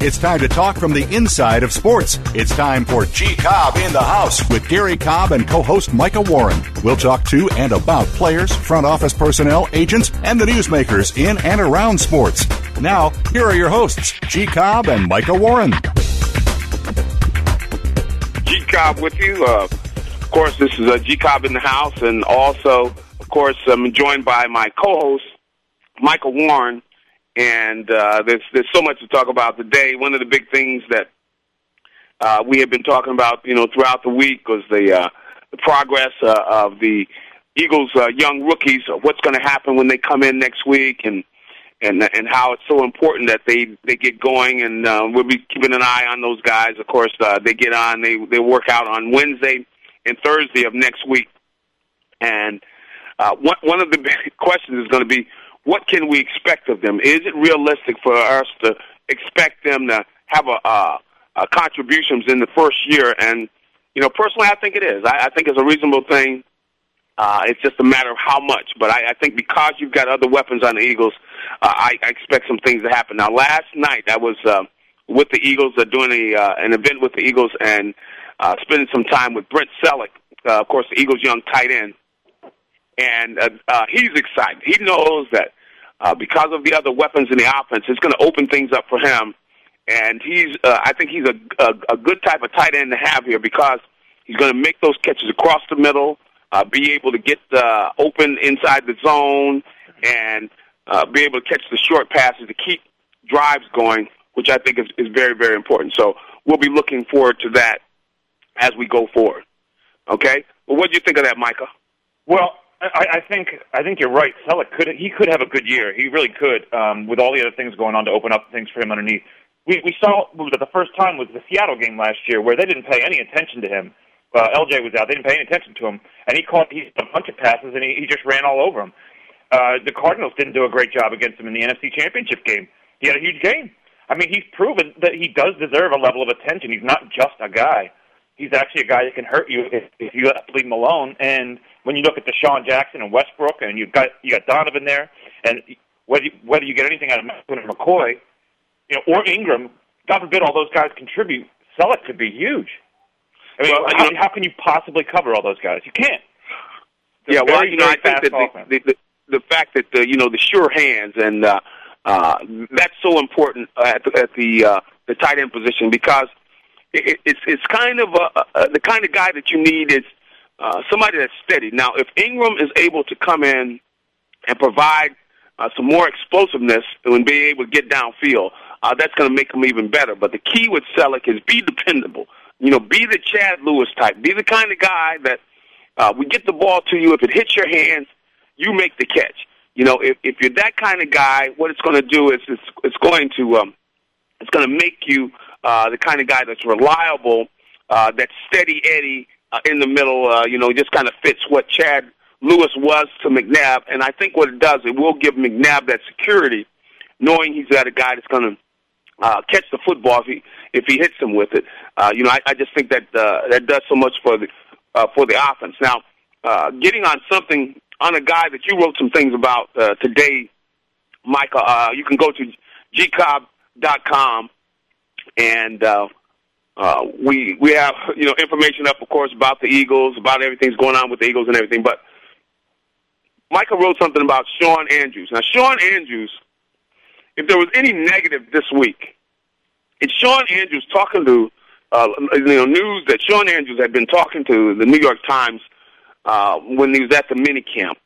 It's time to talk from the inside of sports. It's time for G Cobb in the House with Gary Cobb and co host Micah Warren. We'll talk to and about players, front office personnel, agents, and the newsmakers in and around sports. Now, here are your hosts, G Cobb and Micah Warren. G Cobb with you. Uh, of course, this is uh, G Cobb in the House, and also, of course, I'm joined by my co host, Michael Warren and uh, there's there's so much to talk about today. One of the big things that uh, we have been talking about, you know, throughout the week was the uh, the progress uh, of the Eagles' uh, young rookies. What's going to happen when they come in next week, and and and how it's so important that they they get going. And uh, we'll be keeping an eye on those guys. Of course, uh, they get on. They they work out on Wednesday and Thursday of next week. And uh, one one of the questions is going to be what can we expect of them? Is it realistic for us to expect them to have a, a, a contributions in the first year? And you know, personally, I think it is. I, I think it's a reasonable thing. Uh, it's just a matter of how much. But I, I think because you've got other weapons on the Eagles, uh, I, I expect some things to happen. Now, last night I was uh, with the Eagles, uh, doing a uh, an event with the Eagles, and uh, spending some time with Brent Celek, uh, of course, the Eagles' young tight end. And uh, uh, he's excited. He knows that uh, because of the other weapons in the offense, it's going to open things up for him. And he's, uh, I think he's a, a, a good type of tight end to have here because he's going to make those catches across the middle, uh, be able to get uh, open inside the zone, and uh, be able to catch the short passes to keep drives going, which I think is, is very, very important. So we'll be looking forward to that as we go forward. Okay? Well, what do you think of that, Micah? Well, I, I think I think you're right. Celek could he could have a good year. He really could, um, with all the other things going on to open up things for him underneath. We we saw that the first time was the Seattle game last year where they didn't pay any attention to him. Uh, LJ was out; they didn't pay any attention to him, and he caught he a bunch of passes and he, he just ran all over him. Uh, the Cardinals didn't do a great job against him in the NFC Championship game. He had a huge game. I mean, he's proven that he does deserve a level of attention. He's not just a guy he's actually a guy that can hurt you if, if you leave him alone. And when you look at DeSean Jackson and Westbrook, and you've got you got Donovan there, and whether you, whether you get anything out of Maclin or McCoy, you know, or Ingram, God forbid all those guys contribute, Celek could be huge. I mean, well, how, how can you possibly cover all those guys? You can't. It's yeah, well, you know, I think that the, the, the the fact that the you know the sure hands and uh, uh, that's so important at the, at the uh, the tight end position because it, it's it's kind of a, a, the kind of guy that you need is uh, somebody that's steady. Now, if Ingram is able to come in and provide uh, some more explosiveness and be able to get downfield, uh, that's going to make him even better. But the key with Celek is be dependable. You know, be the Chad Lewis type. Be the kind of guy that uh, we get the ball to you. If it hits your hands, you make the catch. You know, if if you're that kind of guy, what it's going to do is it's it's going to um, it's going to make you uh, the kind of guy that's reliable, uh, that's steady Eddie uh, in the middle. Uh, you know, just kind of fits what Chad Lewis was to McNabb, and I think what it does, it will give McNabb that security, knowing he's got a guy that's going to uh, catch the football if he if he hits him with it. Uh, you know, I, I just think that uh, that does so much for the uh, for the offense. Now, uh, getting on something on a guy that you wrote some things about uh, today, Michael. Uh, you can go to gcobb.com and uh, uh, we we have you know information up, of course, about the Eagles, about everything's going on with the Eagles and everything. But Michael wrote something about Shawn Andrews. Now, Shawn Andrews, if there was any negative this week, it's Shawn Andrews talking to uh, you know news that Shawn Andrews had been talking to the New York Times uh, when he was at the mini camp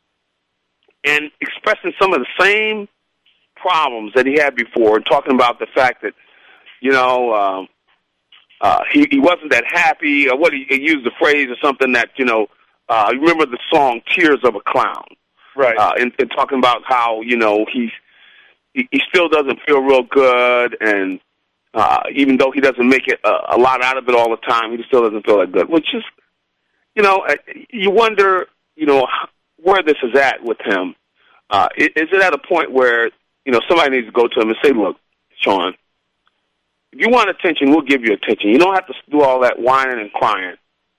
and expressing some of the same problems that he had before, talking about the fact that you know, um, uh, he he wasn't that happy, or what he, he used the phrase or something that you know. Uh, you remember the song "Tears of a Clown," right? Uh, and, and talking about how you know he's he, he still doesn't feel real good, and uh, even though he doesn't make it a, a lot out of it all the time, he still doesn't feel that good. Which is, you know, you wonder, you know, where this is at with him. Uh, is it at a point where you know somebody needs to go to him and say, "Look, Sean, if you want attention, we'll give you attention. You don't have to do all that whining and crying."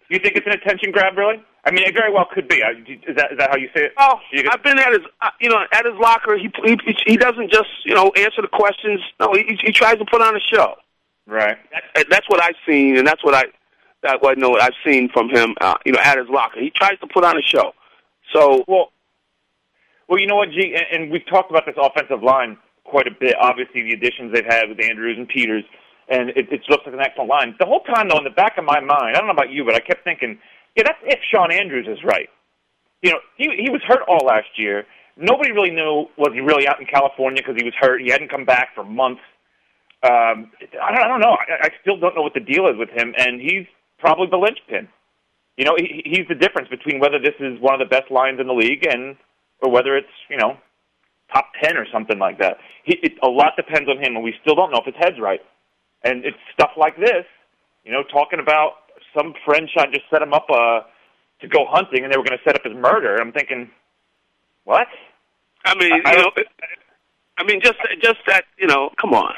You think it's an attention grab, really? I mean, it very well could be. Is that is that how you say it? Oh, I've been at his, uh, you know, at his locker. He he he doesn't just you know answer the questions. No, he he tries to put on a show. Right. That's, that's what I've seen, and that's what I that what I know what I've seen from him. Uh, you know, at his locker, he tries to put on a show. So well, well, you know what, G, and, and we've talked about this offensive line quite a bit. Obviously, the additions they've had with Andrews and Peters, and it, it looks like an excellent line. The whole time, though, in the back of my mind, I don't know about you, but I kept thinking yeah, that's if Shawn Andrews is right. You know, he he was hurt all last year. Nobody really knew was he really out in California because he was hurt. He hadn't come back for months. Um, I don't, I don't know. I, I still don't know what the deal is with him, and he's probably the linchpin. You know, he, he's the difference between whether this is one of the best lines in the league and or whether it's you know top ten or something like that. He, it, a lot depends on him, and we still don't know if his head's right. And it's stuff like this, you know, talking about some friend shot just set him up uh, to go hunting, and they were going to set up his murder. I'm thinking, what? I mean, I, you know, I mean, just just that, you know, come on,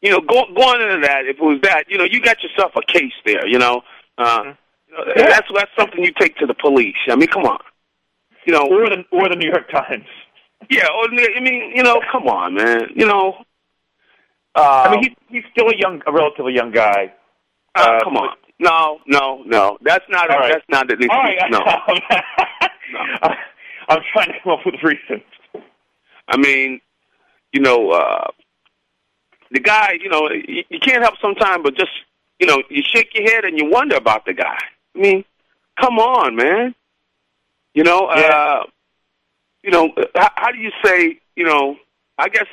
you know, go, going into that, if it was that, you know, you got yourself a case there, you know. Uh, mm-hmm. yeah. That's that's something you take to the police. I mean, come on, you know, or the or the New York Times. Yeah, or I mean, you know, come on, man, you know. Uh, I mean, he's he's still a young, a relatively young guy. Uh, uh, come on. No, no, no. That's not. A, right. That's not the. All right. No. no. I'm trying to come up with reasons. I mean, you know, uh, the guy. You know, you, you can't help sometimes, but just you know, you shake your head and you wonder about the guy. I mean, come on, man. You know, yeah. uh, you know, how, how do you say? You know, I guess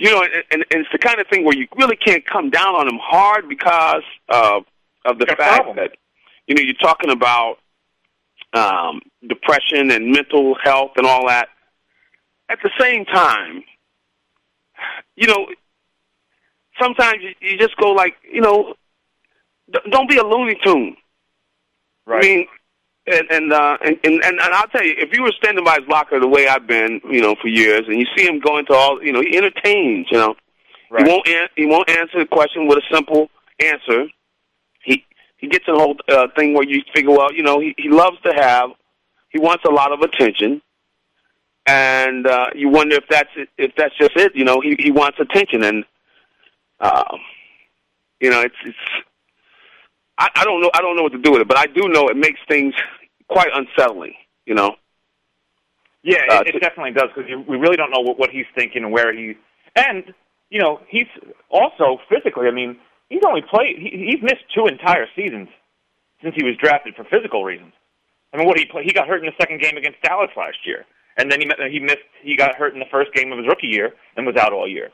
you know, and, and it's the kind of thing where you really can't come down on him hard because uh, of the fact problem. that you know you're talking about um, depression and mental health and all that. At the same time, you know, sometimes you, you just go like, you know, don't be a Looney Tune. Right. I mean, and and, uh, and and and I'll tell you, if you were standing by his locker the way I've been, you know, for years, and you see him going to all, you know, he entertains, you know, right. he won't an- he won't answer the question with a simple answer. He he gets a whole uh, thing where you figure, well, you know, he he loves to have, he wants a lot of attention, and uh, you wonder if that's it, if that's just it, you know, he he wants attention, and uh, you know, it's it's I, I don't know. I don't know what to do with it, but I do know it makes things quite unsettling. You know. Yeah, uh, it, it definitely does because we really don't know what, what he's thinking and where he. And you know, he's also physically. I mean, he's only played. He, he's missed two entire seasons since he was drafted for physical reasons. I mean, what he play, he got hurt in the second game against Dallas last year, and then he he missed. He got hurt in the first game of his rookie year and was out all year.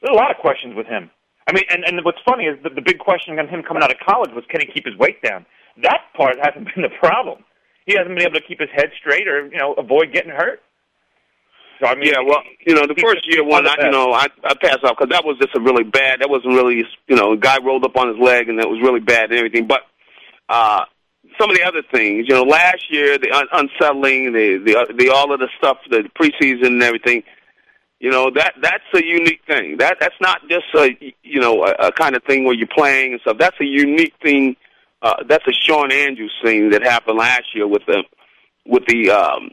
There's a lot of questions with him. I mean, and, and what's funny is that the big question on him coming out of college was can he keep his weight down? That part hasn't been the problem. He hasn't been able to keep his head straight or you know avoid getting hurt. So I mean, yeah, well, you know, the first year one, I, you know, I I passed off because that was just a really bad. That wasn't really, you know, a guy rolled up on his leg and that was really bad and everything. But uh some of the other things, you know, last year the un- unsettling, the the the all of the stuff, the preseason and everything you know that that's a unique thing. That that's not just a you know a, a kind of thing where you're playing and stuff. That's a unique thing. Uh, that's a Shawn Andrews thing that happened last year with the with the um,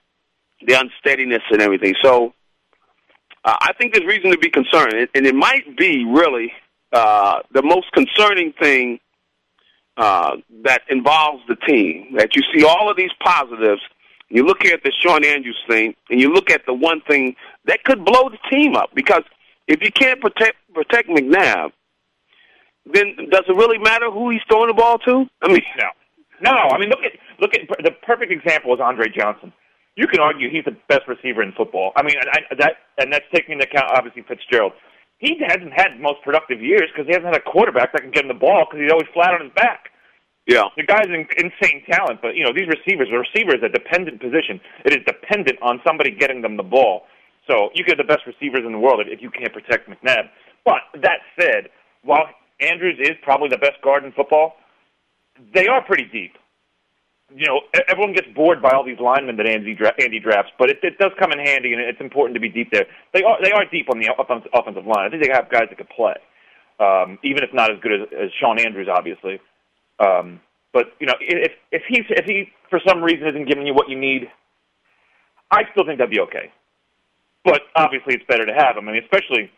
the unsteadiness and everything. So uh, I think there's reason to be concerned, and it might be really uh, the most concerning thing uh, that involves the team. That you see all of these positives you look at the Shawn Andrews thing, and you look at the one thing that could blow the team up because if you can't protect protect McNabb, then does it really matter who he's throwing the ball to? I mean, no, no. I mean, look at look at the perfect example is Andre Johnson. You can argue he's the best receiver in football. I mean, I, that and that's taking into account obviously Fitzgerald. he hasn't had most productive years because he hasn't had a quarterback that can get him the ball because he's always flat on his back. Yeah, the guy's an insane talent, but you know these receivers. The receiver is a dependent position. It is dependent on somebody getting them the ball. So you get the best receivers in the world if you can't protect McNabb. But that said, while Andrews is probably the best guard in football, they are pretty deep. You know, everyone gets bored by all these linemen that Andy, dra- Andy drafts, but it, it does come in handy, and it's important to be deep there. They are they are deep on the offensive, line. I think they have guys that could play, um, even if not as good as, as Shawn Andrews, obviously. Um, but you know, if if he if he for some reason isn't giving you what you need, I still think that'd be okay. But obviously, it's better to have him. I mean, especially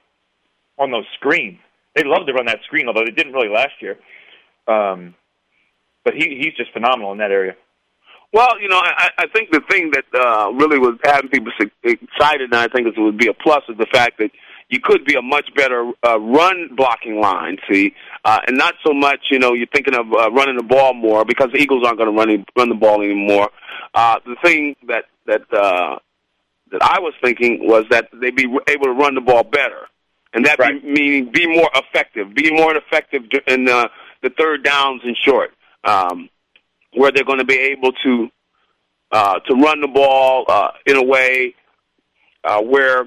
on those screens. They love to run that screen, although they didn't really last year. Um, but he he's just phenomenal in that area. Well, you know, I, I think the thing that uh, really was having people excited, and I think it would be a plus, is the fact that you could be a much better uh, run blocking line. See, uh, and not so much, you know, you're thinking of uh, running the ball more because the Eagles aren't going to run run the ball anymore. Uh, the thing that that uh, that I was thinking was that they'd be able to run the ball better, and that right. be, meaning be more effective, be more effective in the, the third downs and short, um, where they're going to be able to uh, to run the ball uh, in a way uh, where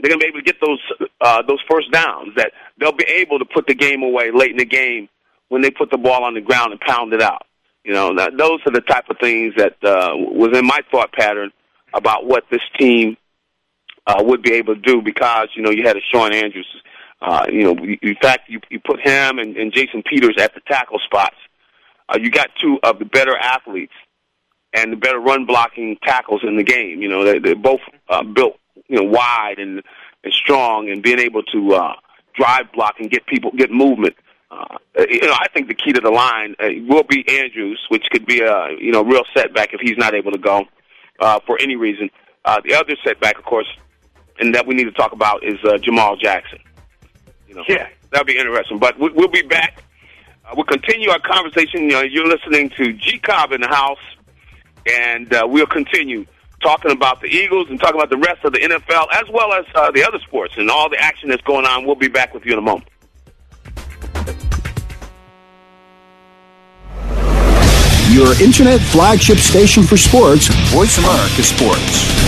they're going to be able to get those uh, those first downs. That they'll be able to put the game away late in the game when they put the ball on the ground and pound it out. You know, that, those are the type of things that uh, was in my thought pattern about what this team uh, would be able to do because you know you had a Shawn Andrews. Uh, you know, in fact, you you put him and, and Jason Peters at the tackle spots. Uh, you got two of the better athletes and the better run blocking tackles in the game. You know, they, they're both uh, built you know wide and and strong and being able to uh, drive block and get people get movement. Uh, you know, I think the key to the line uh, will be Andrews, which could be a you know real setback if he's not able to go uh, for any reason. Uh, the other setback, of course, and that we need to talk about is uh, Jamal Jackson. You know, yeah, that'll be interesting. But we, we'll be back. Uh, we'll continue our conversation. You know, you're listening to G Cobb in the house, and uh, we'll continue talking about the Eagles and talking about the rest of the NFL as well as uh, the other sports and all the action that's going on. We'll be back with you in a moment. Your internet flagship station for sports, Voice America Sports.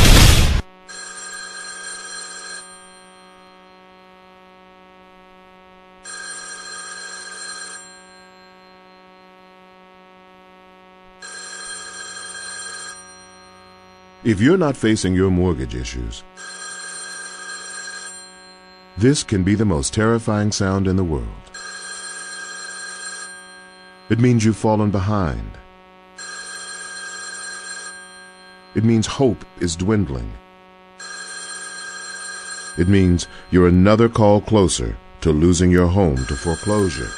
If you're not facing your mortgage issues, this can be the most terrifying sound in the world. It means you've fallen behind. It means hope is dwindling. It means you're another call closer to losing your home to foreclosure.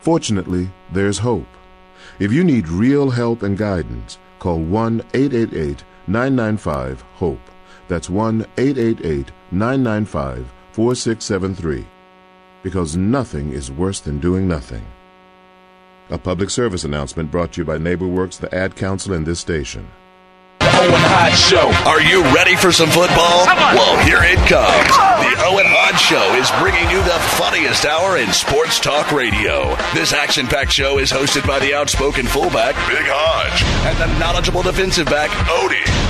Fortunately, there's hope. If you need real help and guidance, call 1 888 995 HOPE. That's 1 888 995 4673. Because nothing is worse than doing nothing. A public service announcement brought to you by NeighborWorks, the ad council, and this station. Owen Hodge Show. Are you ready for some football? Well, here it comes. The Hodge Show is bringing you the funniest hour in sports talk radio. This action packed show is hosted by the outspoken fullback, Big Hodge, and the knowledgeable defensive back, Odie.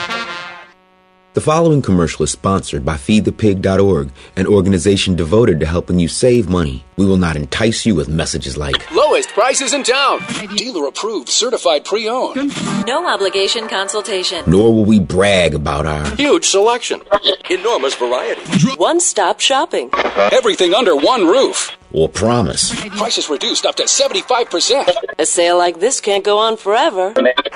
The following commercial is sponsored by FeedThePig.org, an organization devoted to helping you save money. We will not entice you with messages like Lowest prices in town, dealer approved, certified pre owned, no obligation consultation, nor will we brag about our huge selection, enormous variety, one stop shopping, everything under one roof or promise. Prices reduced up to 75%. A sale like this can't go on forever.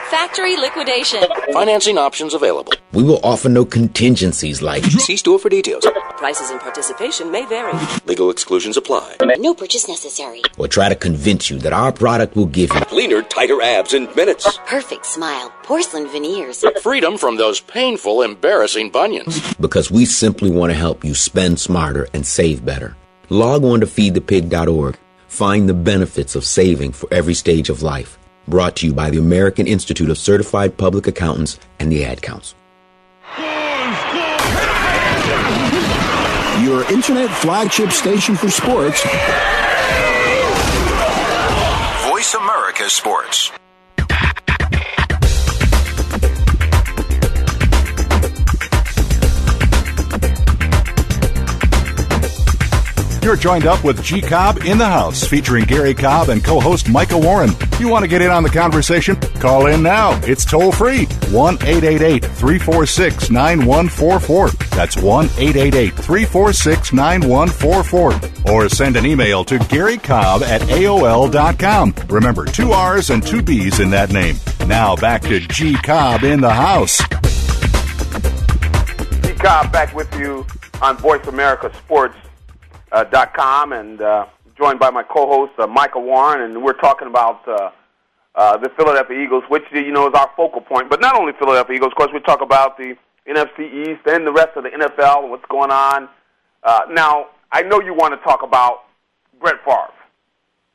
Factory liquidation. Financing options available. We will offer no contingencies like See store for details. Prices and participation may vary. Legal exclusions apply. No purchase necessary. Or try to convince you that our product will give you leaner, tighter abs in minutes. Perfect smile. Porcelain veneers. Freedom from those painful, embarrassing bunions. Because we simply want to help you spend smarter and save better. Log on to feedthepig.org. Find the benefits of saving for every stage of life. Brought to you by the American Institute of Certified Public Accountants and the Ad Council. Your internet flagship station for sports. America Sports. You're joined up with G Cobb in the house, featuring Gary Cobb and co host Micah Warren. You want to get in on the conversation? Call in now. It's toll free 1 888 346 9144. That's 1 888 346 9144. Or send an email to Gary Cobb at AOL.com. Remember, two R's and two B's in that name. Now back to G Cobb in the house. G Cobb back with you on Voice America Sports uh, and uh, joined by my co-host uh, Michael Warren, and we're talking about uh, uh, the Philadelphia Eagles, which you know is our focal point. But not only Philadelphia Eagles, of course, we talk about the NFC East and the rest of the NFL and what's going on. Uh, now, I know you want to talk about Brett Favre.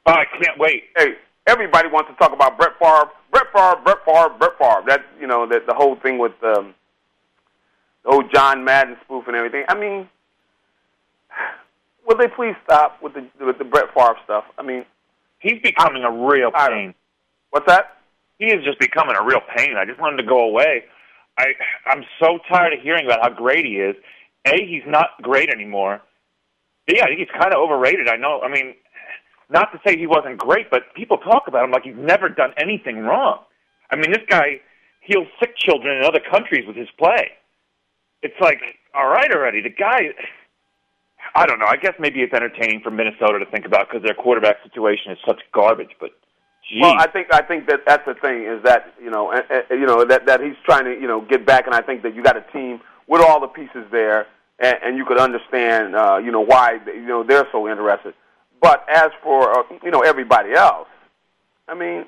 Oh, I can't wait. Hey, everybody wants to talk about Brett Favre. Brett Favre, Brett Favre, Brett Favre. That you know the the whole thing with um, the old John Madden spoof and everything. I mean will they please stop with the with the Brett Favre stuff? I mean, he's becoming I, a real pain. What's that? He is just becoming a real pain. I just want him to go away. I I'm so tired of hearing about how great he is. A, he's not great anymore. B, I think he's kind of overrated. I know. I mean, not to say he wasn't great, but people talk about him like he's never done anything wrong. I mean, this guy heals sick children in other countries with his play. It's like, all right already. The guy, I don't know. I guess maybe it's entertaining for Minnesota to think about because their quarterback situation is such garbage. But geez. well, I think I think that that's the thing is that you know uh, uh, you know that that he's trying to you know get back, and I think that you got a team with all the pieces there, and, and you could understand uh, you know why you know they're so interested. But as for uh, you know everybody else, I mean,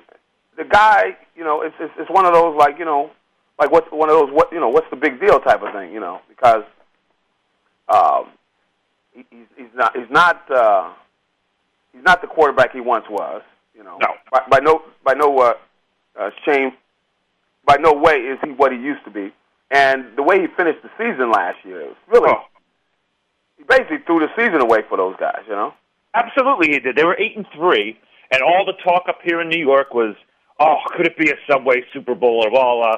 the guy, you know, it's, it's it's one of those like you know, like what's one of those what you know what's the big deal type of thing, you know, because. Um, he's he's not he's not uh, he's not the quarterback he once was. You know, no. by, by no by no uh, uh, shame, by no way is he what he used to be. And the way he finished the season last year, it was really oh. he basically threw the season away for those guys. You know, absolutely he did. They were eight and three, and all the talk up here in New York was, oh, could it be a Subway Super Bowl or all? Uh,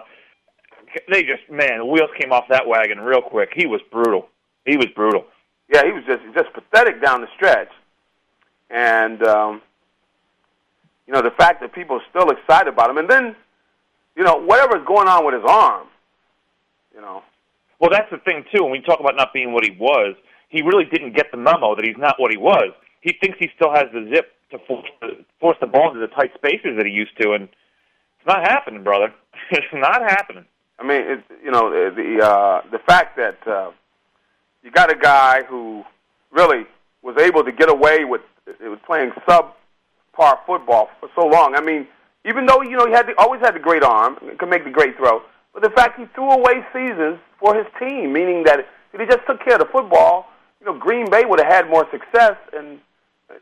they just man, the wheels came off that wagon real quick. He was brutal. He was brutal yeah, he was just just pathetic down the stretch, and um, you know the fact that people are still excited about him, and then you know whatever's going on with his arm, you know. Well, that's the thing too. When we talk about not being what he was, he really didn't get the memo that he's not what he was. He thinks he still has the zip to force the, force the ball into the tight spaces that he used to, and it's not happening, brother. it's not happening. I mean, it's, you know, the uh, the fact that. Uh, you got a guy who really was able to get away with it was playing subpar football for so long. I mean, even though you know he had the, always had the great arm, could make the great throw, but the fact he threw away seasons for his team, meaning that if he just took care of the football, you know, Green Bay would have had more success. And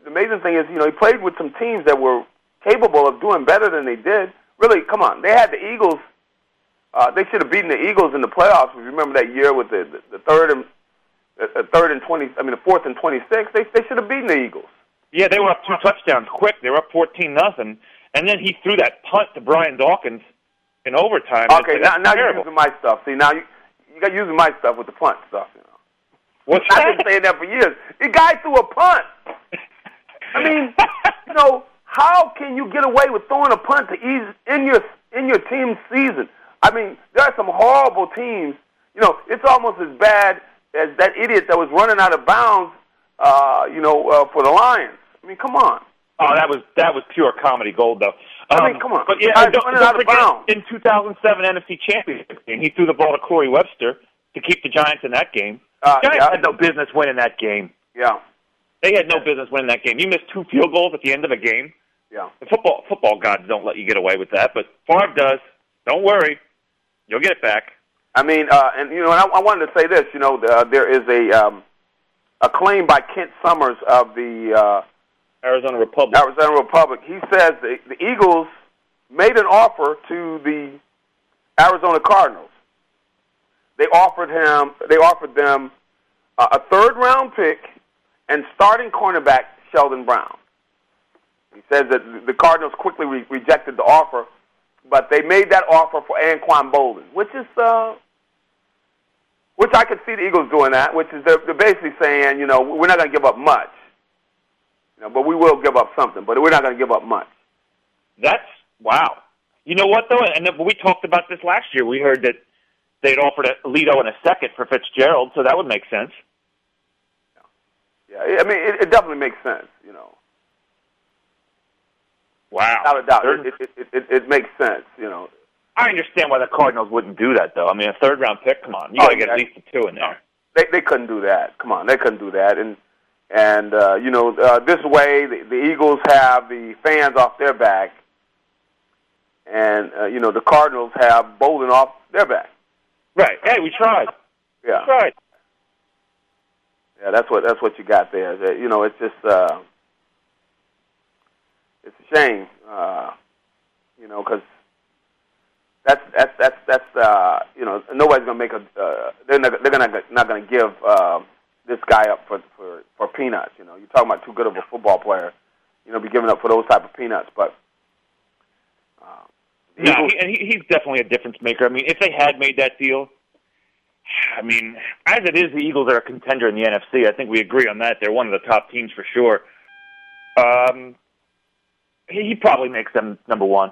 the amazing thing is, you know, he played with some teams that were capable of doing better than they did. Really, come on, they had the Eagles. Uh, they should have beaten the Eagles in the playoffs. If you remember that year with the the, the third and a third and twenty. I mean, the fourth and twenty-six. They they should have beaten the Eagles. Yeah, they were up two touchdowns quick. They were up fourteen nothing, and then he threw that punt to Brian Dawkins in overtime. Okay, now, now you're using my stuff. See, now you you got using my stuff with the punt stuff. You know, What's I've been saying that for years. The guy threw a punt. I mean, you know, how can you get away with throwing a punt to ease in your in your team's season? I mean, there are some horrible teams. You know, it's almost as bad as that idiot that was running out of bounds, uh, you know, uh, for the Lions. I mean, come on. Oh, that was that was pure comedy gold, though. Um, I mean, come on. But yeah, don't, don't forget in 2007 NFC Championship game, he threw the ball to Corey Webster to keep the Giants in that game. Uh, Giants yeah. had no business winning that game. Yeah. They had no business winning that game. You missed two field goals at the end of a game. Yeah. The football football gods don't let you get away with that, but Favre does. Don't worry, you'll get it back. I mean, uh, and you know, and I, I wanted to say this. You know, uh, there is a um, a claim by Kent Somers of the uh, Arizona Republic. Arizona Republic. He says the, the Eagles made an offer to the Arizona Cardinals. They offered him. They offered them uh, a third round pick and starting cornerback Sheldon Brown. He says that the Cardinals quickly re- rejected the offer, but they made that offer for Anquan Boldin, which is uh, which I could see the Eagles doing that. Which is they're, they're basically saying, you know, we're not going to give up much, you know, but we will give up something, but we're not going to give up much. That's wow. You know what though, and we talked about this last year. We heard that they'd offered a Lito in a second for Fitzgerald, so that would make sense. Yeah, I mean, it, it definitely makes sense. You know. Wow. Without a doubt, it, it, it, it, it makes sense. You know. I understand why the Cardinals wouldn't do that, though. I mean, a third round pick. Come on, you got to oh, get at least a two in there. They they couldn't do that. Come on, they couldn't do that. And and uh, you know, uh, this way the, the Eagles have the fans off their back, and uh, you know the Cardinals have Boldin off their back. Right. Hey, we tried. Yeah. We tried. Yeah, that's what that's what you got there. You know, it's just uh, it's a shame. Uh, you know, because that's that's that's that's uh, you know nobody's gonna make a uh, they're not, they're gonna not gonna give uh, this guy up for for for peanuts. You know, you're talking about too good of a football player. You know, be giving up for those type of peanuts. But uh, no, he, and he, he's definitely a difference maker. I mean, if they had made that deal, I mean, as it is, the Eagles are a contender in the NFC. I think we agree on that. They're one of the top teams for sure. Um, he, he probably makes them number one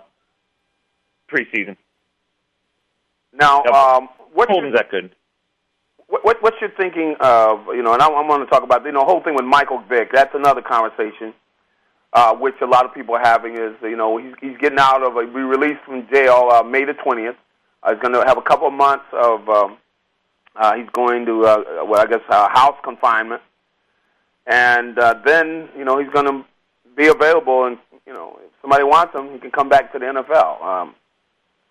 preseason. Now, um, what Holden's that good? What, what what you're thinking of? You know, and I, I'm going to talk about you know the whole thing with Michael Vick. That's another conversation, uh, which a lot of people are having. Is you know he's he's getting out of a be released from jail uh, May the twentieth. Uh, he's going to have a couple of months of um, uh, he's going to, uh, well, I guess, uh, house confinement, and uh, then you know he's going to be available, and you know if somebody wants him, he can come back to the NFL. Um,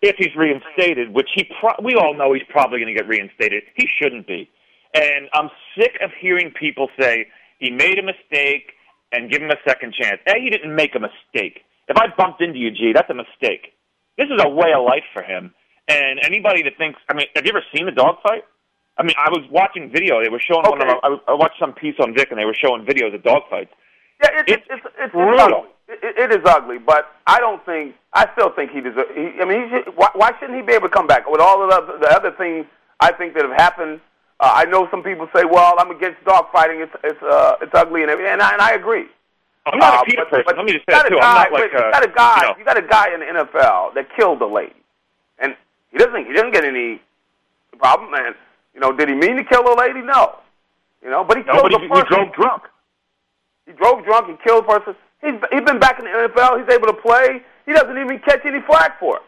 if he's reinstated, which he pro- we all know he's probably going to get reinstated. He shouldn't be, and I'm sick of hearing people say he made a mistake and give him a second chance. A, he didn't make a mistake. If I bumped into you, G, that's a mistake. This is a way of life for him. And anybody that thinks, I mean, have you ever seen the dogfight? I mean, I was watching video. They were showing okay. one of our, I watched some piece on Vick, and they were showing videos of dog fights. Yeah, it, it's, it's, it's, brutal. It's it, it is ugly, but I don't think. I still think he deserves. He, I mean, he should, why, why shouldn't he be able to come back with all of the, the other things I think that have happened? Uh, I know some people say, "Well, I'm against dogfighting. It's it's uh, it's ugly," and everything, and I, and I agree. I'm not uh, a PETA but, person. But Let me just say that too. Guy, I'm not like a, you got a guy. You, know. you got a guy in the NFL that killed a lady, and he doesn't. He doesn't get any problem, man. You know, did he mean to kill a lady? No. You know, but he no, killed but he, person. He drove drunk. He drove drunk. He killed a person. He's he's been back in the NFL. He's able to play. He doesn't even catch any flack for it.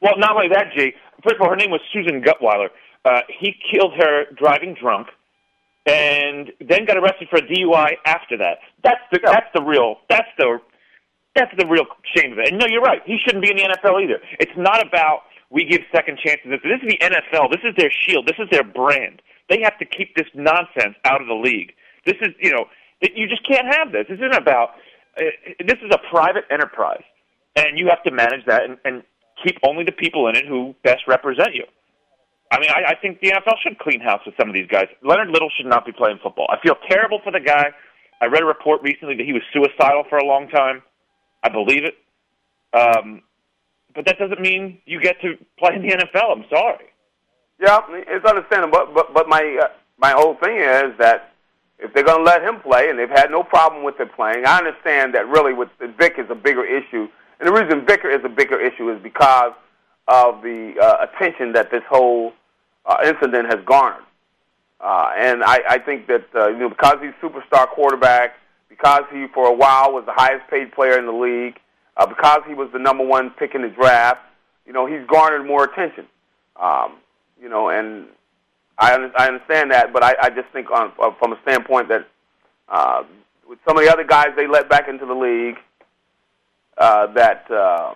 Well, not only that, G. First of all, her name was Susan Gutweiler. Uh, he killed her driving drunk, and then got arrested for a DUI after that. That's the yeah. that's the real that's the that's the real shame of it. And no, you're right. He shouldn't be in the NFL either. It's not about we give second chances. This is the NFL. This is their shield. This is their brand. They have to keep this nonsense out of the league. This is, you know, you just can't have this. This isn't about. Uh, this is a private enterprise, and you have to manage that and, and keep only the people in it who best represent you. I mean, I, I think the NFL should clean house with some of these guys. Leonard Little should not be playing football. I feel terrible for the guy. I read a report recently that he was suicidal for a long time. I believe it. Um, but that doesn't mean you get to play in the NFL. I'm sorry. Yeah, it's understandable. But but, but my uh, my whole thing is that if they're going to let him play, and they've had no problem with him playing, I understand that really with Vick is a bigger issue, and the reason Vicker is a bigger issue is because of the uh, attention that this whole uh, incident has garnered. Uh, and I, I think that uh, you know because he's superstar quarterback, because he for a while was the highest paid player in the league, uh, because he was the number one pick in the draft, you know, he's garnered more attention. Um, you know, and I I understand that, but I, I just think on from a standpoint that uh, with some of the other guys they let back into the league, uh, that uh,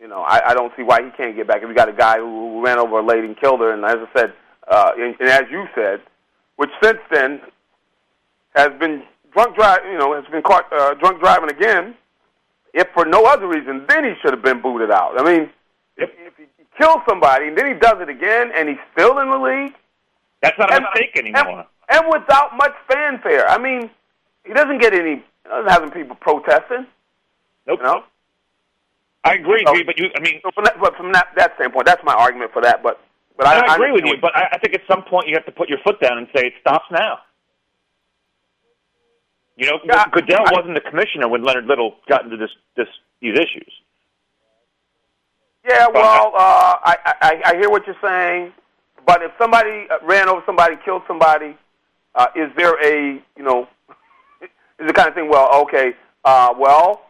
you know I, I don't see why he can't get back. If you got a guy who, who ran over a lady and killed her, and as I said, uh, and, and as you said, which since then has been drunk drive, you know, has been caught uh, drunk driving again. If for no other reason, then he should have been booted out. I mean, if, if he kills somebody and then he does it again and he's still in the league, that's not a mistake anymore. And, and without much fanfare. I mean, he doesn't get any. Doesn't have people protesting. Nope. You know? I agree, so, but you. I mean, so from that, but from that, that standpoint, that's my argument for that. But but I, I, agree with you. But I, I think at some point you have to put your foot down and say it stops now. You know, yeah, Goodell I, wasn't the commissioner when Leonard Little got into this this these issues. Yeah, well, uh, I, I I hear what you're saying, but if somebody uh, ran over somebody, killed somebody, uh, is there a you know, is the kind of thing? Well, okay, uh, well,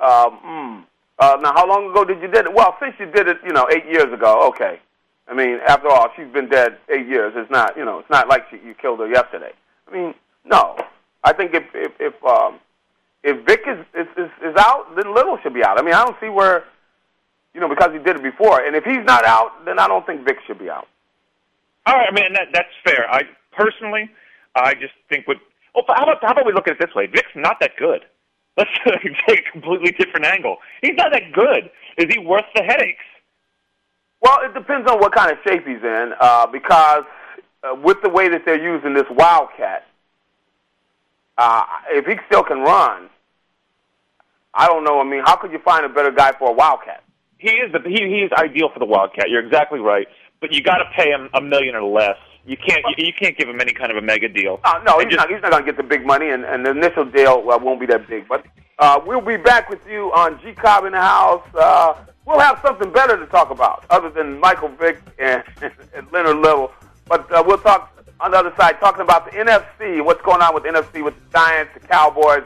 um, mm, uh, now how long ago did you did it? Well, since you did it, you know, eight years ago. Okay, I mean, after all, she's been dead eight years. It's not you know, it's not like she, you killed her yesterday. I mean, no. I think if if if, um, if Vick is, is is is out, then Little should be out. I mean, I don't see where, you know, because he did it before. And if he's not out, then I don't think Vick should be out. All right, I mean that that's fair. I personally, I just think what. Oh, how about how about we look at it this way? Vick's not that good. Let's take a completely different angle. He's not that good. Is he worth the headaches? Well, it depends on what kind of shape he's in, uh, because uh, with the way that they're using this Wildcat, uh, if he still can run, I don't know. I mean, how could you find a better guy for a Wildcat? He is the he he is ideal for the Wildcat. You're exactly right, but you got to pay him a million or less. You can't you, you can't give him any kind of a mega deal. Uh, no, he's just, not. He's not going to get the big money, and, and the initial deal won't be that big. But uh, we'll be back with you on G Cobb in the house. Uh, we'll have something better to talk about other than Michael Vick and, and Leonard Little. But uh, we'll talk on the other side talking about the NFC, what's going on with the NFC with the Giants, the Cowboys,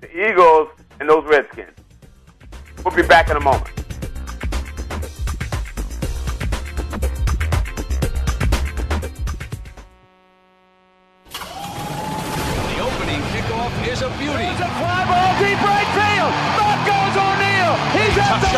the Eagles, and those Redskins. We'll be back in a moment.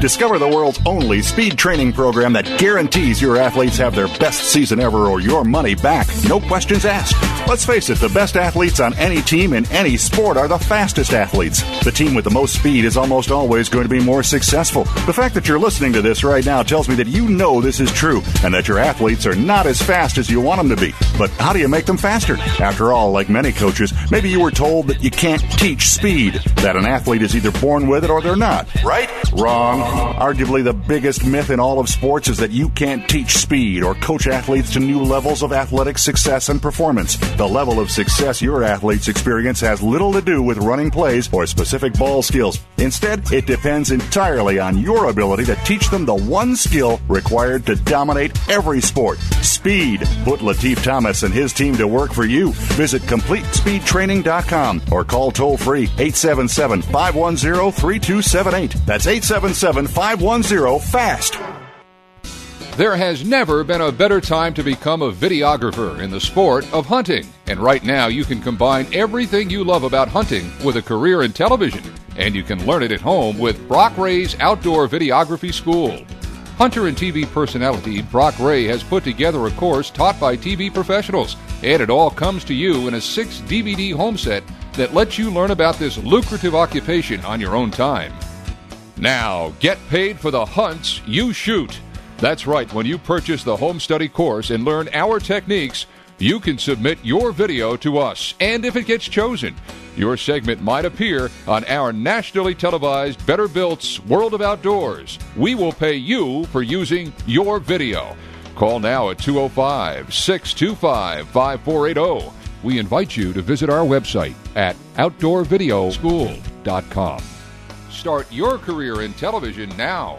Discover the world's only speed training program that guarantees your athletes have their best season ever or your money back. No questions asked. Let's face it, the best athletes on any team in any sport are the fastest athletes. The team with the most speed is almost always going to be more successful. The fact that you're listening to this right now tells me that you know this is true and that your athletes are not as fast as you want them to be. But how do you make them faster? After all, like many coaches, maybe you were told that you can't teach speed, that an athlete is either born with it or they're not. Right? Wrong. Arguably, the biggest myth in all of sports is that you can't teach speed or coach athletes to new levels of athletic success and performance. The level of success your athletes experience has little to do with running plays or specific ball skills. Instead, it depends entirely on your ability to teach them the one skill required to dominate every sport speed. Put Latif Thomas and his team to work for you. Visit CompleteSpeedTraining.com or call toll free 877 510 3278. That's 877 510 FAST. There has never been a better time to become a videographer in the sport of hunting. And right now, you can combine everything you love about hunting with a career in television. And you can learn it at home with Brock Ray's Outdoor Videography School. Hunter and TV personality Brock Ray has put together a course taught by TV professionals, and it all comes to you in a six DVD home set that lets you learn about this lucrative occupation on your own time. Now, get paid for the hunts you shoot. That's right, when you purchase the home study course and learn our techniques, you can submit your video to us. And if it gets chosen, your segment might appear on our nationally televised Better Built's World of Outdoors. We will pay you for using your video. Call now at 205 625 5480. We invite you to visit our website at outdoorvideoschool.com. Start your career in television now.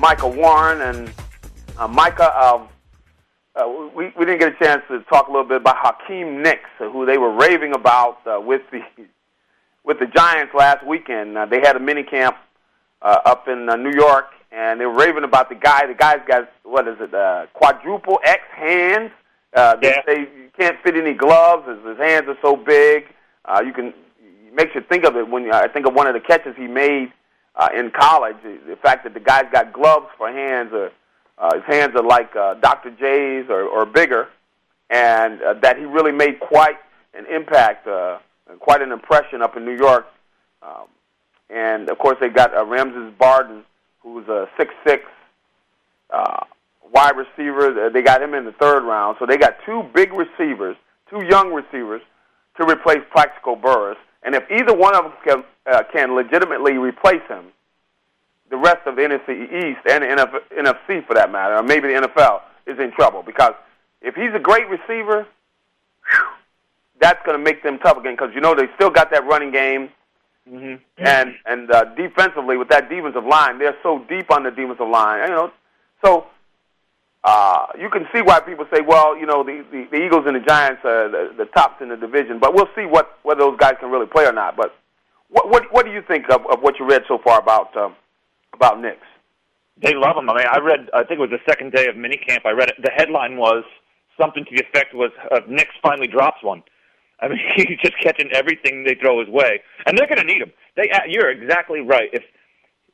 Micah Warren and uh, Micah. Uh, uh, we we didn't get a chance to talk a little bit about Hakeem Nicks, who they were raving about uh, with the with the Giants last weekend. Uh, they had a mini camp uh, up in uh, New York, and they were raving about the guy. The guy's got what is it? Uh, quadruple X hands. Uh, they yeah. say you can't fit any gloves. His, his hands are so big. Uh, you can it makes you think of it when you, I think of one of the catches he made uh, in college. The fact that the guy's got gloves for hands, or uh, his hands are like uh, Dr. J's or, or bigger, and uh, that he really made quite an impact, uh, quite an impression up in New York. Um, and of course, they got uh, Ramses Barden, who's a six six uh, wide receiver. They got him in the third round, so they got two big receivers, two young receivers, to replace Plaxico Burress. And if either one of them can, uh, can legitimately replace him, the rest of the NFC East and the NFC for that matter, or maybe the NFL, is in trouble. Because if he's a great receiver, whew, that's going to make them tough again. Because you know they still got that running game, mm-hmm. and and uh, defensively with that defensive line, they're so deep on the defensive line, you know, so uh, you can see why people say, well, you know, the, the, the Eagles and the Giants are the, the tops in the division, but we'll see what whether those guys can really play or not. But what what, what do you think of, of what you read so far about um, about Nicks? They love him. I mean, I read. I think it was the second day of minicamp. I read it. The headline was something to the effect was uh, Nicks finally drops one. I mean, he's just catching everything they throw his way, and they're going to need him. They, uh, you're exactly right. If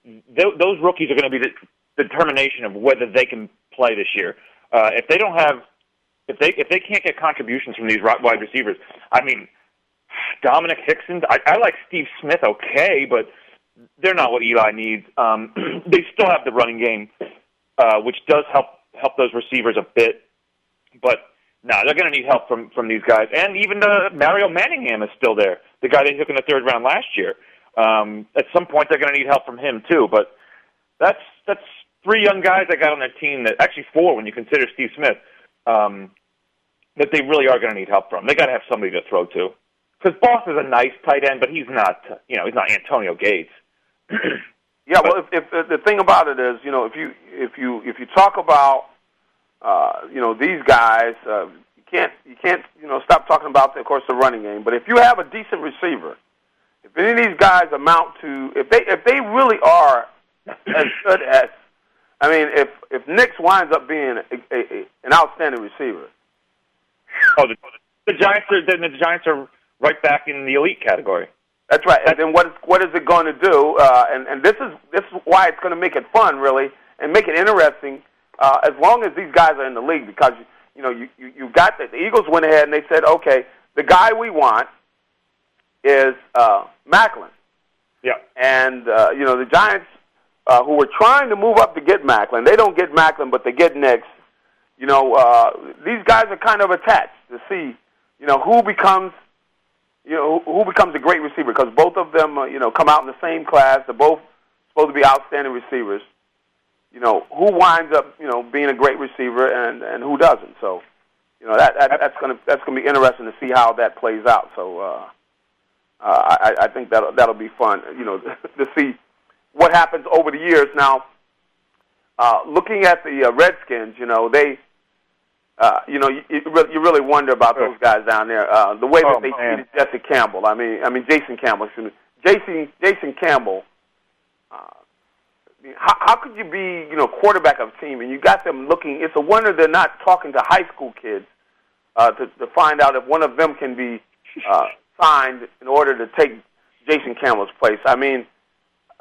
th- those rookies are going to be the determination of whether they can play this year. Uh, if they don't have, if they if they can't get contributions from these wide receivers, I mean, Domenik Hixon. I, I like Steve Smith, okay, but they're not what Eli needs. Um, they still have the running game, uh, which does help help those receivers a bit, but no, they're going to need help from from these guys. And even uh, Mario Manningham is still there, the guy they took in the third round last year. Um, at some point, they're going to need help from him too. But that's that's three young guys I got on their team that actually four when you consider Steve Smith um, that they really are going to need help from. They got to have somebody to throw to because Boss is a nice tight end, but he's not you know he's not Antonio Gates. yeah, well, if, if the thing about it is, you know, if you if you if you talk about uh, you know these guys, uh, you can't you can't you know stop talking about, of course, the running game. But if you have a decent receiver, if any of these guys amount to, if they if they really are as good as I mean, if if Nicks winds up being a, a, a, an outstanding receiver, oh, the, the Giants are then the Giants are right back in the elite category. That's right. And then what is what is it going to do? Uh, and and this is this is why it's going to make it fun, really, and make it interesting. Uh, as long as these guys are in the league, because you know you you, you got the, the Eagles went ahead and they said, okay, the guy we want is uh, Maclin. Yeah. And uh, you know the Giants uh, who were trying to move up to get Maclin. They don't get Maclin, but they get Nicks. You know, uh, these guys are kind of attached to see, you know, who becomes, you know, who becomes a great receiver because both of them, uh, you know, come out in the same class. They're both supposed to be outstanding receivers. You know, who winds up, you know, being a great receiver and and who doesn't. So, you know, that, that that's gonna that's gonna be interesting to see how that plays out. So, uh, uh, I, I think that that'll be fun. You know, to see what happens over the years. Now, uh, looking at the uh, Redskins, you know they, uh, you know, you, you really wonder about those guys down there. Uh, the way that oh, they man. treated Jesse Campbell. I mean, I mean Jason Campbell. Excuse me. Jason Jason Campbell. Uh, how, how could you be, you know, quarterback of a team and you got them looking? It's a wonder they're not talking to high school kids uh, to, to find out if one of them can be uh, signed in order to take Jason Campbell's place. I mean,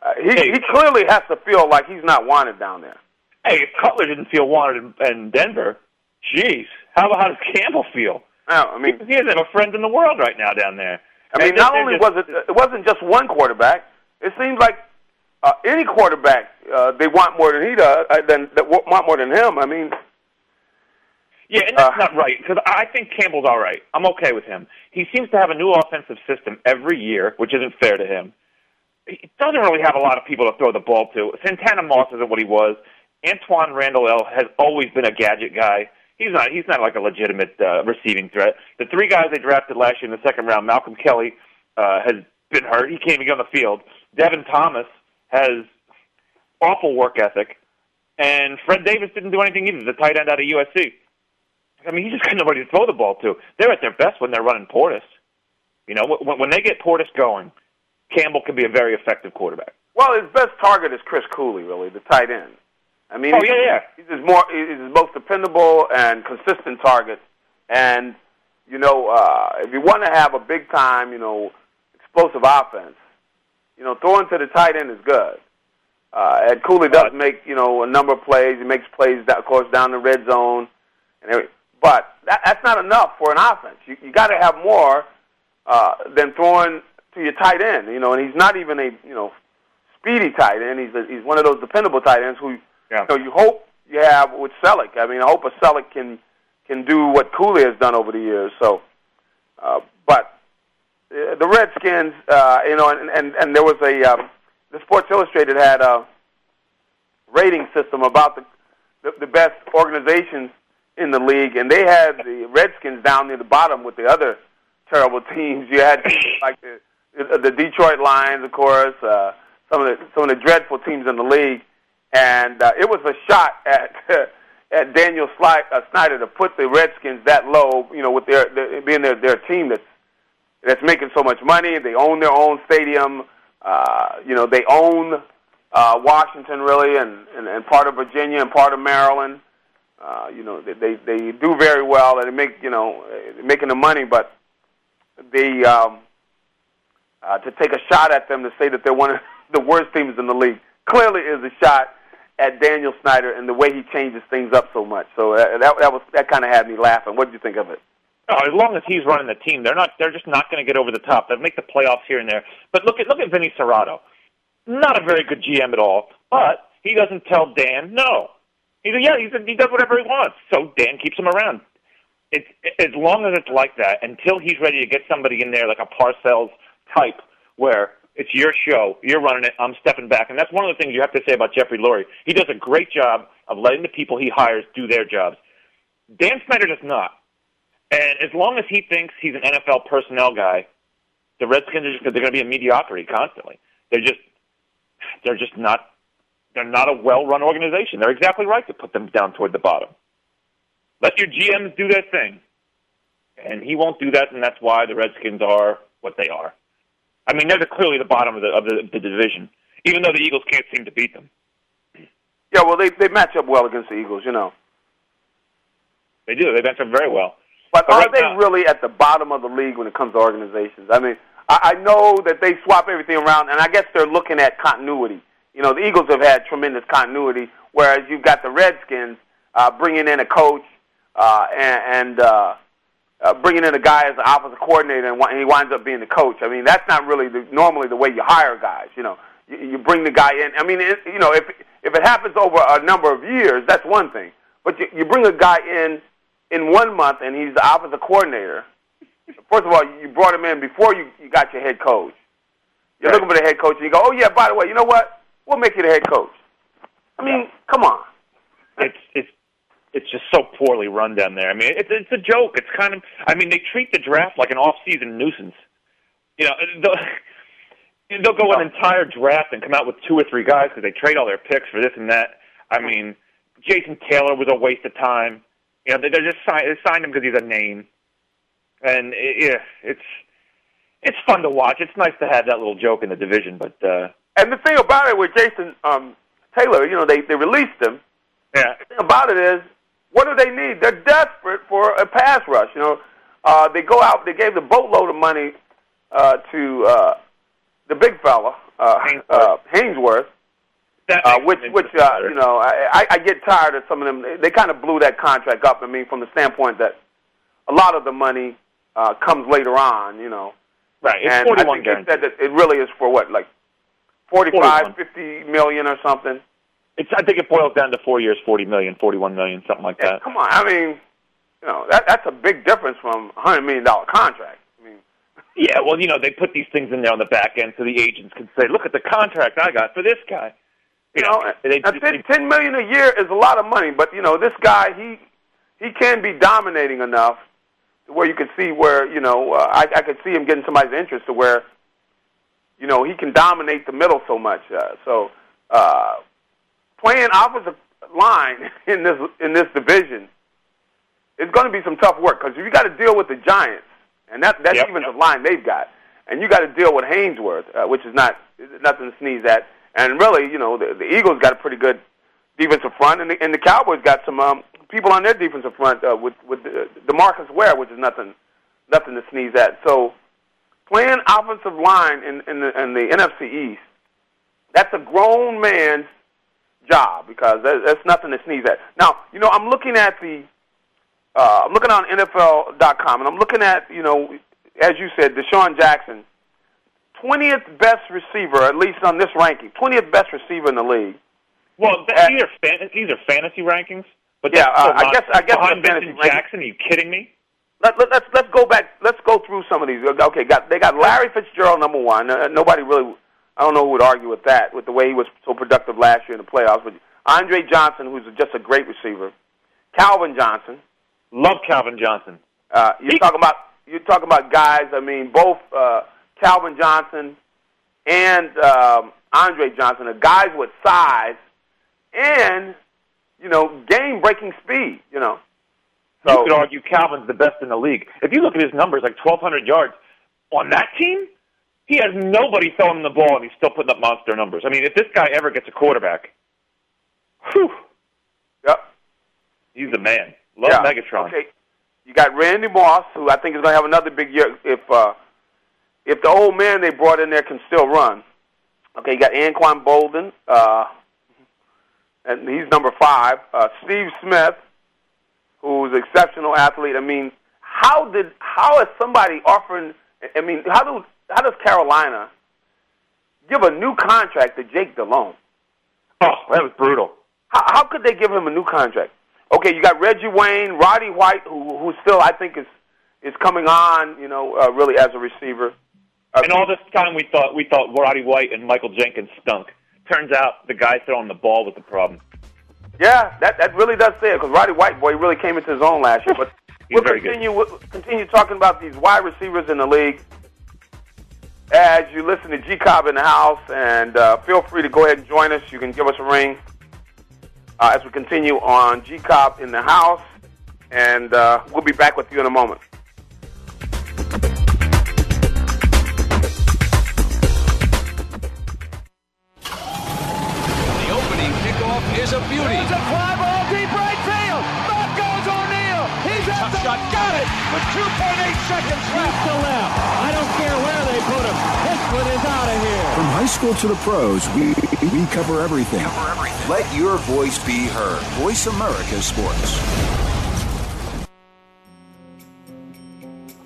uh, he Hey. he clearly has to feel like he's not wanted down there. Hey, if Cutler didn't feel wanted in, in Denver, jeez, how about how does Campbell feel? No, I mean he doesn't have a friend in the world right now down there. I mean, And not only just- was it it wasn't just one quarterback. It seems like uh, any quarterback uh, they want more than he does, uh, than that want more than him. I mean, Yeah, and that's not right because I think Campbell's all right. I'm okay with him. He seems to have a new offensive system every year, which isn't fair to him. He doesn't really have a lot of people to throw the ball to. Santana Moss isn't what he was. Antwaan Randle El has always been a gadget guy. He's not. He's not like a legitimate uh, receiving threat. The three guys they drafted last year in the second round, Malcolm Kelly uh, has been hurt. He can't even get on the field. Devin Thomas has awful work ethic, and Fred Davis didn't do anything either. The tight end out of USC. I mean, he just got nobody to throw the ball to. They're at their best when they're running Portis. You know, when, when they get Portis going, Campbell can be a very effective quarterback. well, his best target is Chris Cooley, really, the tight end. I mean, Oh, he's, yeah, yeah. he's his more he's his most dependable and consistent target. And you know, uh, if you want to have a big time, you know, explosive offense, you know, throwing to the tight end is good. Uh, and Cooley does make you know a number of plays. He makes plays, that, of course, down the red zone, and but that, that's not enough for an offense. You, you got to have more uh, than throwing to your tight end. You know, and he's not even a you know speedy tight end. He's a, he's one of those dependable tight ends who Yeah. you know you hope you have with Celek. I mean, I hope a Celek can can do what Cooley has done over the years. So, uh, but uh, the Redskins, uh, you know, and and, and there was a um, the Sports Illustrated had a rating system about the, the the best organizations in the league, and they had the Redskins down near the bottom with the other terrible teams. You had like the the Detroit Lions, of course, uh, some of the some of the dreadful teams in the league, and uh, it was a shot at at Daniel Sli- uh, Snyder to put the Redskins that low. You know, with their, their being their their team that's that's making so much money. They own their own stadium. Uh, you know, they own uh, Washington really, and, and and part of Virginia and part of Maryland. Uh, you know, they, they they do very well, and they make you know uh, making the money, but the um, uh, to take a shot at them to say that they're one of the worst teams in the league clearly is a shot at Daniel Snyder and the way he changes things up so much. So uh, that that was that kind of had me laughing. What did you think of it? Oh, as long as he's running the team, they're not. They're just not going to get over the top. They'll make the playoffs here and there. But look at look at Vinny Cerrato. Not a very good GM at all. But he doesn't tell Dan no. He's a, yeah. He's a, he does whatever he wants. So Dan keeps him around. It's as long as it's like that until he's ready to get somebody in there like a Parcells type, where it's your show, you're running it, I'm stepping back, and that's one of the things you have to say about Jeffrey Lurie. He does a great job of letting the people he hires do their jobs. Dan Snyder does not. And as long as he thinks he's an NFL personnel guy, the Redskins are just they're going to be a mediocrity constantly. They're just they're just not they're not a well-run organization. They're exactly right to put them down toward the bottom. Let your GMs do their thing, and he won't do that, and that's why the Redskins are what they are. I mean, they're the, clearly the bottom of the of the, the division, even though the Eagles can't seem to beat them. Yeah, well, they they match up well against the Eagles, you know. They do. They match up very well. But But are right they now- really at the bottom of the league when it comes to organizations? I mean, I, I know that they swap everything around, and I guess they're looking at continuity. You know, the Eagles have had tremendous continuity, whereas you've got the Redskins uh, bringing in a coach uh, and, and uh, uh, bringing in a guy as an offensive coordinator, and, and he winds up being the coach. I mean, that's not really the, normally the way you hire guys. You know, you, you bring the guy in. I mean, it, you know, if if it happens over a number of years, that's one thing. But you, you bring a guy in in one month, and he's the offensive coordinator. First of all, you brought him in before you, you got your head coach. You're looking for the head coach, and you go, "Oh yeah, by the way, you know what? We'll make you the head coach." I mean, come on. it's it's it's just so poorly run down there. I mean, it's it's a joke. It's kind of. I mean, they treat the draft like an off-season nuisance. You know, they'll, they'll go an entire draft and come out with two or three guys because they trade all their picks for this and that. I mean, Jason Taylor was a waste of time. You know, they, they just signed, they signed him because he's a name, and it, yeah, it's it's fun to watch. It's nice to have that little joke in the division, but uh, And the thing about it with Jason um, Taylor, you know, they they released him. yeah, The thing about it is, what do they need? They're desperate for a pass rush. You know, uh, they go out. They gave the boatload of money uh, to uh, the big fella, uh, uh, Haynesworth, uh, which which uh, you know I, I get tired of some of them. They kind of blew that contract up. I mean, from the standpoint that a lot of the money uh, comes later on. You know, right? It's and 41 I think guaranteed. they said that it really is for what, like 45, 50 million or something. It's I think it boils down to four years, forty million, forty-one million, something like Yeah, that. come on, I mean, you know that that's a big difference from a hundred million dollar contract. I mean, Yeah, well, you know, they put these things in there on the back end so the agents can say, "Look at the contract I got for this guy." you know, they, now, ten, ten million a year is a lot of money, but you know, this guy he he can be dominating enough to where you can see where you know uh, I I could see him getting somebody's interest to where you know he can dominate the middle so much. Uh, so uh, playing offensive line in this in this division is going to be some tough work because you got to deal with the Giants, and that that's Yep, even the line they've got, and you got to deal with Haynesworth, uh, which is not nothing to sneeze at. And really, you know, the, the Eagles got a pretty good defensive front, and the, and the Cowboys got some um, people on their defensive front uh, with with the, DeMarcus Ware, which is nothing nothing to sneeze at. So playing offensive line in in the, in the NFC East, that's a grown man's job because that's nothing to sneeze at. Now, you know, I'm looking at the uh, I'm looking on NFL.com, and I'm looking at you know, as you said, DeSean Jackson, 20th best receiver, at least on this ranking, 20th best receiver in the league. Well, th- these are fan- these are fantasy rankings, but Yeah, uh, I guess- I guess behind Vincent rankings- Jackson. Are you kidding me? Let, let, let's let's go back. Let's go through some of these. Okay, got they got Larry Fitzgerald number one. Uh, nobody really, I don't know who would argue with that, with the way he was so productive last year in the playoffs. But Andre Johnson, who's just a great receiver, Calvin Johnson. Love Calvin Johnson. Uh, you're talking about you're talking about guys. I mean, both uh, Calvin Johnson and um, Andre Johnson are guys with size and you know game breaking speed. You know, you could argue Calvin's the best in the league. If you look at his numbers, like 1,200 yards on that team, he has nobody throwing him the ball, and he's still putting up monster numbers. I mean, if this guy ever gets a quarterback, whew, Yep. he's the man. Love yeah. Megatron. Okay. You got Randy Moss, who I think is going to have another big year if uh, if the old man they brought in there can still run. Okay, you got Anquan Boldin, uh, and he's number five. Uh, Steve Smith, who's an exceptional athlete. I mean, how did how is somebody offering? I mean, how do how does Carolina give a new contract to Jake Delhomme? Oh, that was brutal. How, how could they give him a new contract? Okay, you got Reggie Wayne, Roddy White, who who still I think is is coming on, you know, uh, really as a receiver. Uh, And all this time we thought we thought Roddy White and Michael Jenkins stunk. Turns out the guy throwing the ball was the problem. Yeah, that that really does say it because Roddy White boy really came into his own last year. But we'll continue we'll continue talking about these wide receivers in the league as you listen to G Cobb in the house, and uh, feel free to go ahead and join us. You can give us a ring uh, as we continue on G Cobb in the house, and uh, we'll be back with you in a moment. School to the pros, we, we cover everything. Let your voice be heard. Voice America Sports.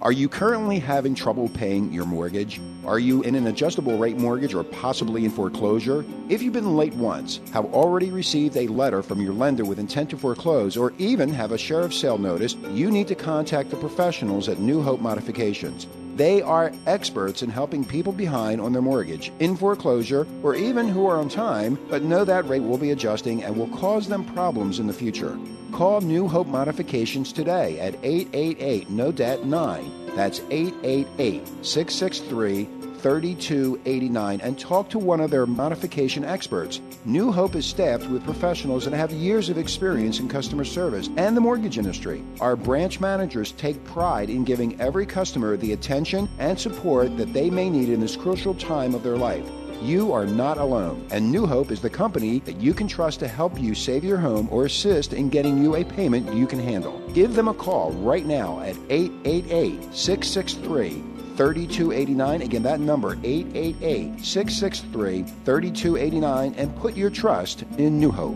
Are you currently having trouble paying your mortgage? Are you in an adjustable rate mortgage or possibly in foreclosure? If you've been late once, have already received a letter from your lender with intent to foreclose, or even have a sheriff's sale notice, you need to contact the professionals at New Hope Modifications. They are experts in helping people behind on their mortgage, in foreclosure, or even who are on time, but know that rate will be adjusting and will cause them problems in the future. Call New Hope Modifications today at 888 No Debt 9. That's 888 663 3289 and talk to one of their modification experts. New Hope is staffed with professionals that have years of experience in customer service and the mortgage industry. Our branch managers take pride in giving every customer the attention and support that they may need in this crucial time of their life. You are not alone, and New Hope is the company that you can trust to help you save your home or assist in getting you a payment you can handle. Give them a call right now at 888 663 3289. Again, that number 888 663 3289 and put your trust in New Hope.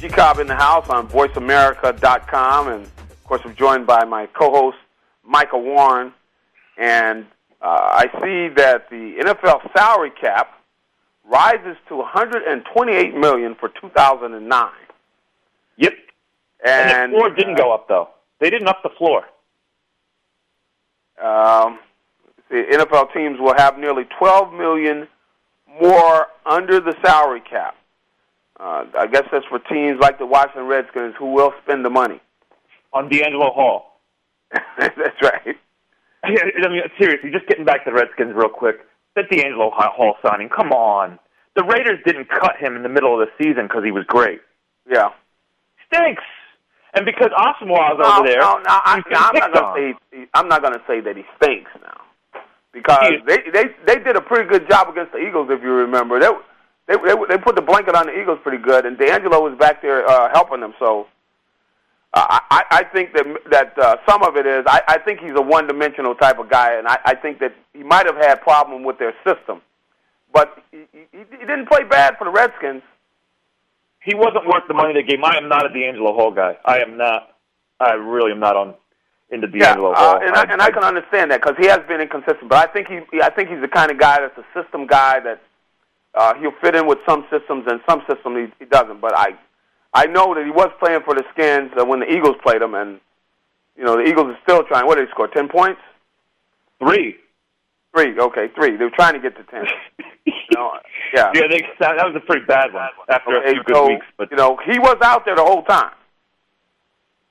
G Cobb in the house on VoiceAmerica.com, and of course, I'm joined by my co-host Michael Warren. And uh, I see that the NFL salary cap rises to 128 million for 2009. Yep. And, and the floor didn't go up though. They didn't up the floor. Um, the NFL teams will have nearly 12 million more under the salary cap. Uh, I guess that's for teams like the Washington Redskins who will spend the money. On DeAngelo Hall. that's right. I mean, seriously, just getting back to the Redskins real quick. That DeAngelo Hall signing, come on. The Raiders didn't cut him in the middle of the season because he was great. Yeah. Stinks. And because Asomugha's no, over there, no, no, I, I'm not gonna say I'm not going to say that he stinks now, because they they they did a pretty good job against the Eagles, if you remember. They they, they they put the blanket on the Eagles pretty good, and DeAngelo was back there uh, helping them. So uh, I I think that that uh, some of it is I, I think he's a one-dimensional type of guy, and I, I think that he might have had problem with their system, but he, he, he didn't play bad for the Redskins. He wasn't worth the money they gave him. I am not a DeAngelo Hall guy. I am not. I really am not on into DeAngelo yeah, Hall. Uh, and I, I, and I can understand that because he has been inconsistent. But I think he I think he's the kind of guy that's a system guy that uh, he'll fit in with some systems, and some systems he, he doesn't. But I, I know that he was playing for the Skins uh, when the Eagles played him, and you know the Eagles are still trying. What did he score? Ten points? Three. Three. Okay, three. They were trying to get to ten. you know, yeah. Yeah, they, that, that was a pretty bad one after okay, a few good so, weeks. But you know, he was out there the whole time,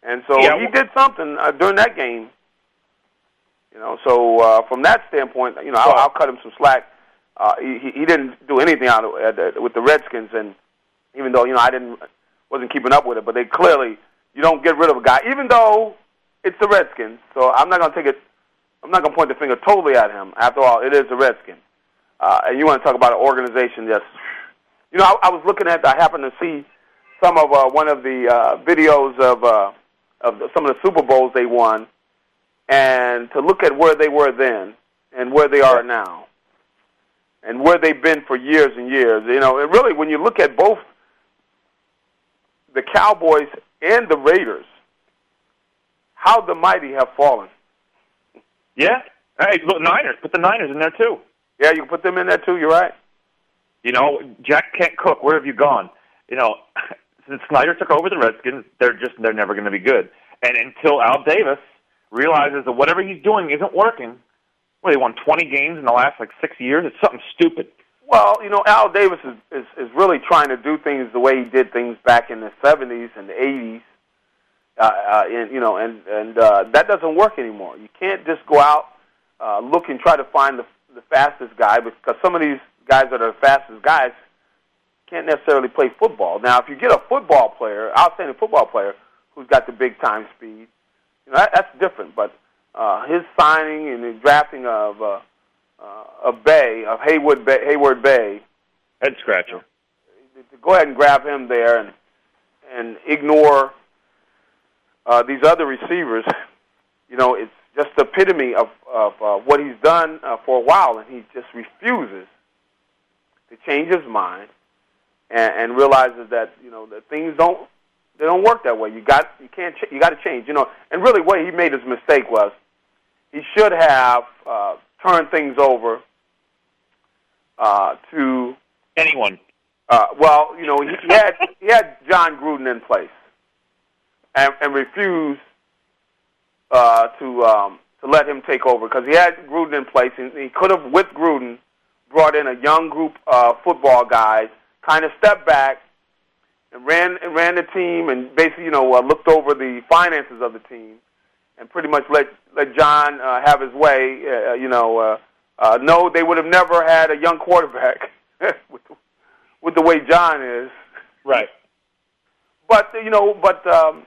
and so Yeah, he did something uh, during that game. You know, so uh, from that standpoint, you know, I'll, I'll cut him some slack. Uh, he he didn't do anything out of, uh, the- with the Redskins, and even though you know I didn't wasn't keeping up with it, but they clearly you don't get rid of a guy, even though it's the Redskins. So I'm not going to take it. I'm not going to point the finger totally at him. After all, it is the Redskins. Uh, and you want to talk about an organization just, you know, I, I was looking at, I happened to see some of uh, one of the uh, videos of, uh, of the, some of the Super Bowls they won, and to look at where they were then and where they are now, and where they've been for years and years. You know, and really, when you look at both the Cowboys and the Raiders, how the mighty have fallen. yeah, hey, look, Niners. Put the Niners in there too. Yeah, you can put them in there too. You're right. You know, Jack can't cook. Where have you gone? You know, since Snyder took over the Redskins, they're just they're never going to be good. And until Al Davis realizes that whatever he's doing isn't working. Well, he won 20 games in the last like six years. It's something stupid. Well, you know, Al Davis is, is is really trying to do things the way he did things back in the '70s and the '80s. Uh, uh, and you know, and and uh, that doesn't work anymore. You can't just go out uh, look and try to find the the fastest guy because some of these guys that are the fastest guys can't necessarily play football. Now, if you get a football player, outstanding football player, who's got the big time speed, you know that, that's different. But uh, his signing and the drafting of uh, uh, of Bay of Haywood Bay, Heyward Bey, head scratcher. To go ahead and grab him there and and ignore uh, these other receivers, you know, it's just the epitome of of uh, what he's done uh, for a while, and he just refuses to change his mind and, and realizes that you know that things don't they don't work that way. You got you can't ch- you got to change. You know, and really what he made his mistake was he should have uh, turned things over uh, to anyone. Uh, well, you know, he, he had he had Jon Gruden in place and, and refused uh, to um, to let him take over because he had Gruden in place, and he could have, with Gruden, brought in a young group of football guys, kind of stepped back and ran and ran the team, and basically, you know, uh, looked over the finances of the team, and pretty much let let Jon uh, have his way. Uh, you know, uh, uh, no, they would have never had a young quarterback with, with the way Jon is. Right. But you know, but um,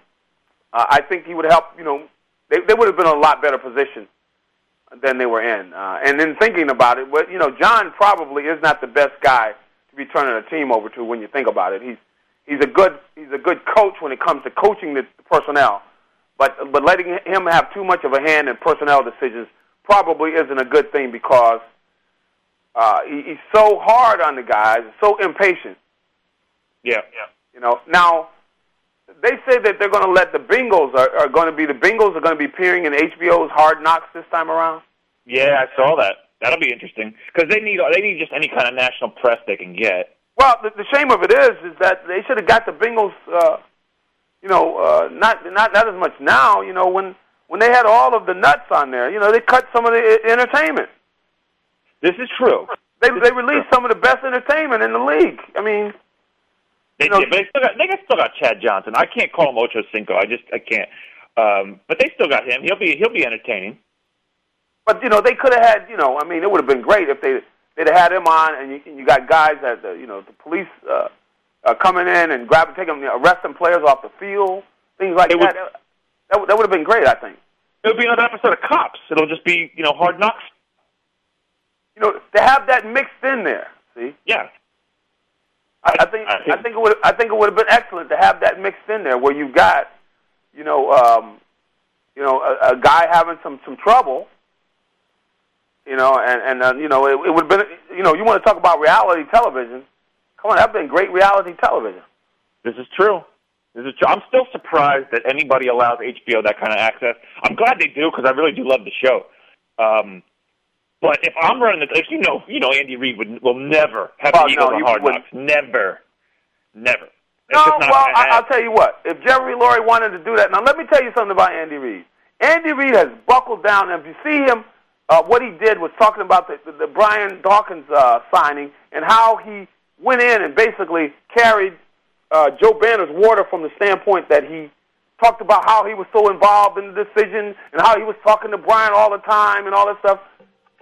uh, I think he would help. You know, they they would have been in a lot better position than they were in. Uh, and then thinking about it, but you know, Jon probably is not the best guy to be turning a team over to when you think about it. He's he's a good he's a good coach when it comes to coaching the personnel, but but letting him have too much of a hand in personnel decisions probably isn't a good thing because uh, he, he's so hard on the guys, so impatient. Yeah, yeah. You know, now they say that they're going to let the Bengals are, are going to be the Bengals are going to be appearing in HBO's Hard Knocks this time around. Yeah, I saw that. That'll be interesting because they need they need just any kind of national press they can get. Well, the, the shame of it is, is that they should have got the Bengals. Uh, you know, uh, not not not as much now. You know, when when they had all of the nuts on there, you know, they cut some of the entertainment. This is true. They they released some of the best entertainment in the league. I mean, they you know, did, but they still got they got, still got Chad Johnson. I can't call him Ocho Cinco. I just I can't. Um, but they still got him. He'll be he'll be entertaining. But you know they could have had you know I mean it would have been great if they they'd have had him on and you, you got guys that the, you know the police uh, uh, coming in and grabbing taking arresting players off the field things like it that. Would, that that would have been great I think. It would be another episode of Cops. It'll just be you know hard knocks. You know to have that mixed in there. See. Yeah. I, I think I think it would I think it would have been excellent to have that mixed in there where you've got, you know, um, you know, a, a guy having some some trouble, you know, and and uh, you know it, it would have been you know you want to talk about reality television, come on, that's been great reality television. This is true. This is true. I'm still surprised that anybody allows HBO that kind of access. I'm glad they do because I really do love the show. Um, but if I'm running the, if you know, you know, Andy Reid would will never have well, the Eagles no, on Hard. Knocks. Never, never. It's No, well, I, I'll tell you what. If Jerry Lurie wanted to do that, now let me tell you something about Andy Reid. Andy Reid has buckled down. And if you see him, uh, what he did was talking about the, the, the Brian Dawkins uh, signing and how he went in and basically carried uh, Joe Banner's water from the standpoint that he talked about how he was so involved in the decision and how he was talking to Brian all the time and all that stuff.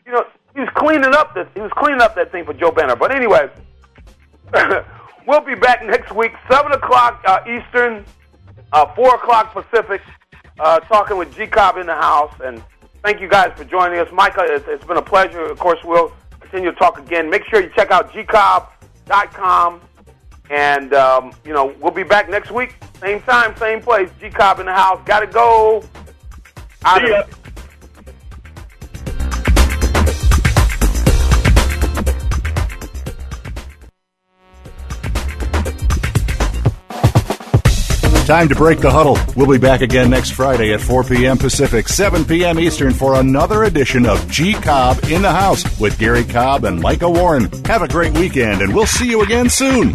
You know, he was cleaning up this. He was cleaning up that thing for Joe Banner. But anyway, we'll be back next week, seven o'clock uh, Eastern, uh, four o'clock Pacific, uh, talking with G Cobb in the house. And thank you guys for joining us, Micah. It's, it's been a pleasure. Of course, we'll continue to talk again. Make sure you check out gcobb.com. And, um, you know, we'll be back next week, same time, same place. G Cobb in the house. Got to go. Out Time to break the huddle. We'll be back again next Friday at 4 p.m. Pacific, 7 p.m. Eastern for another edition of G Cobb in the House with Gary Cobb and Micah Warren. Have a great weekend, and we'll see you again soon.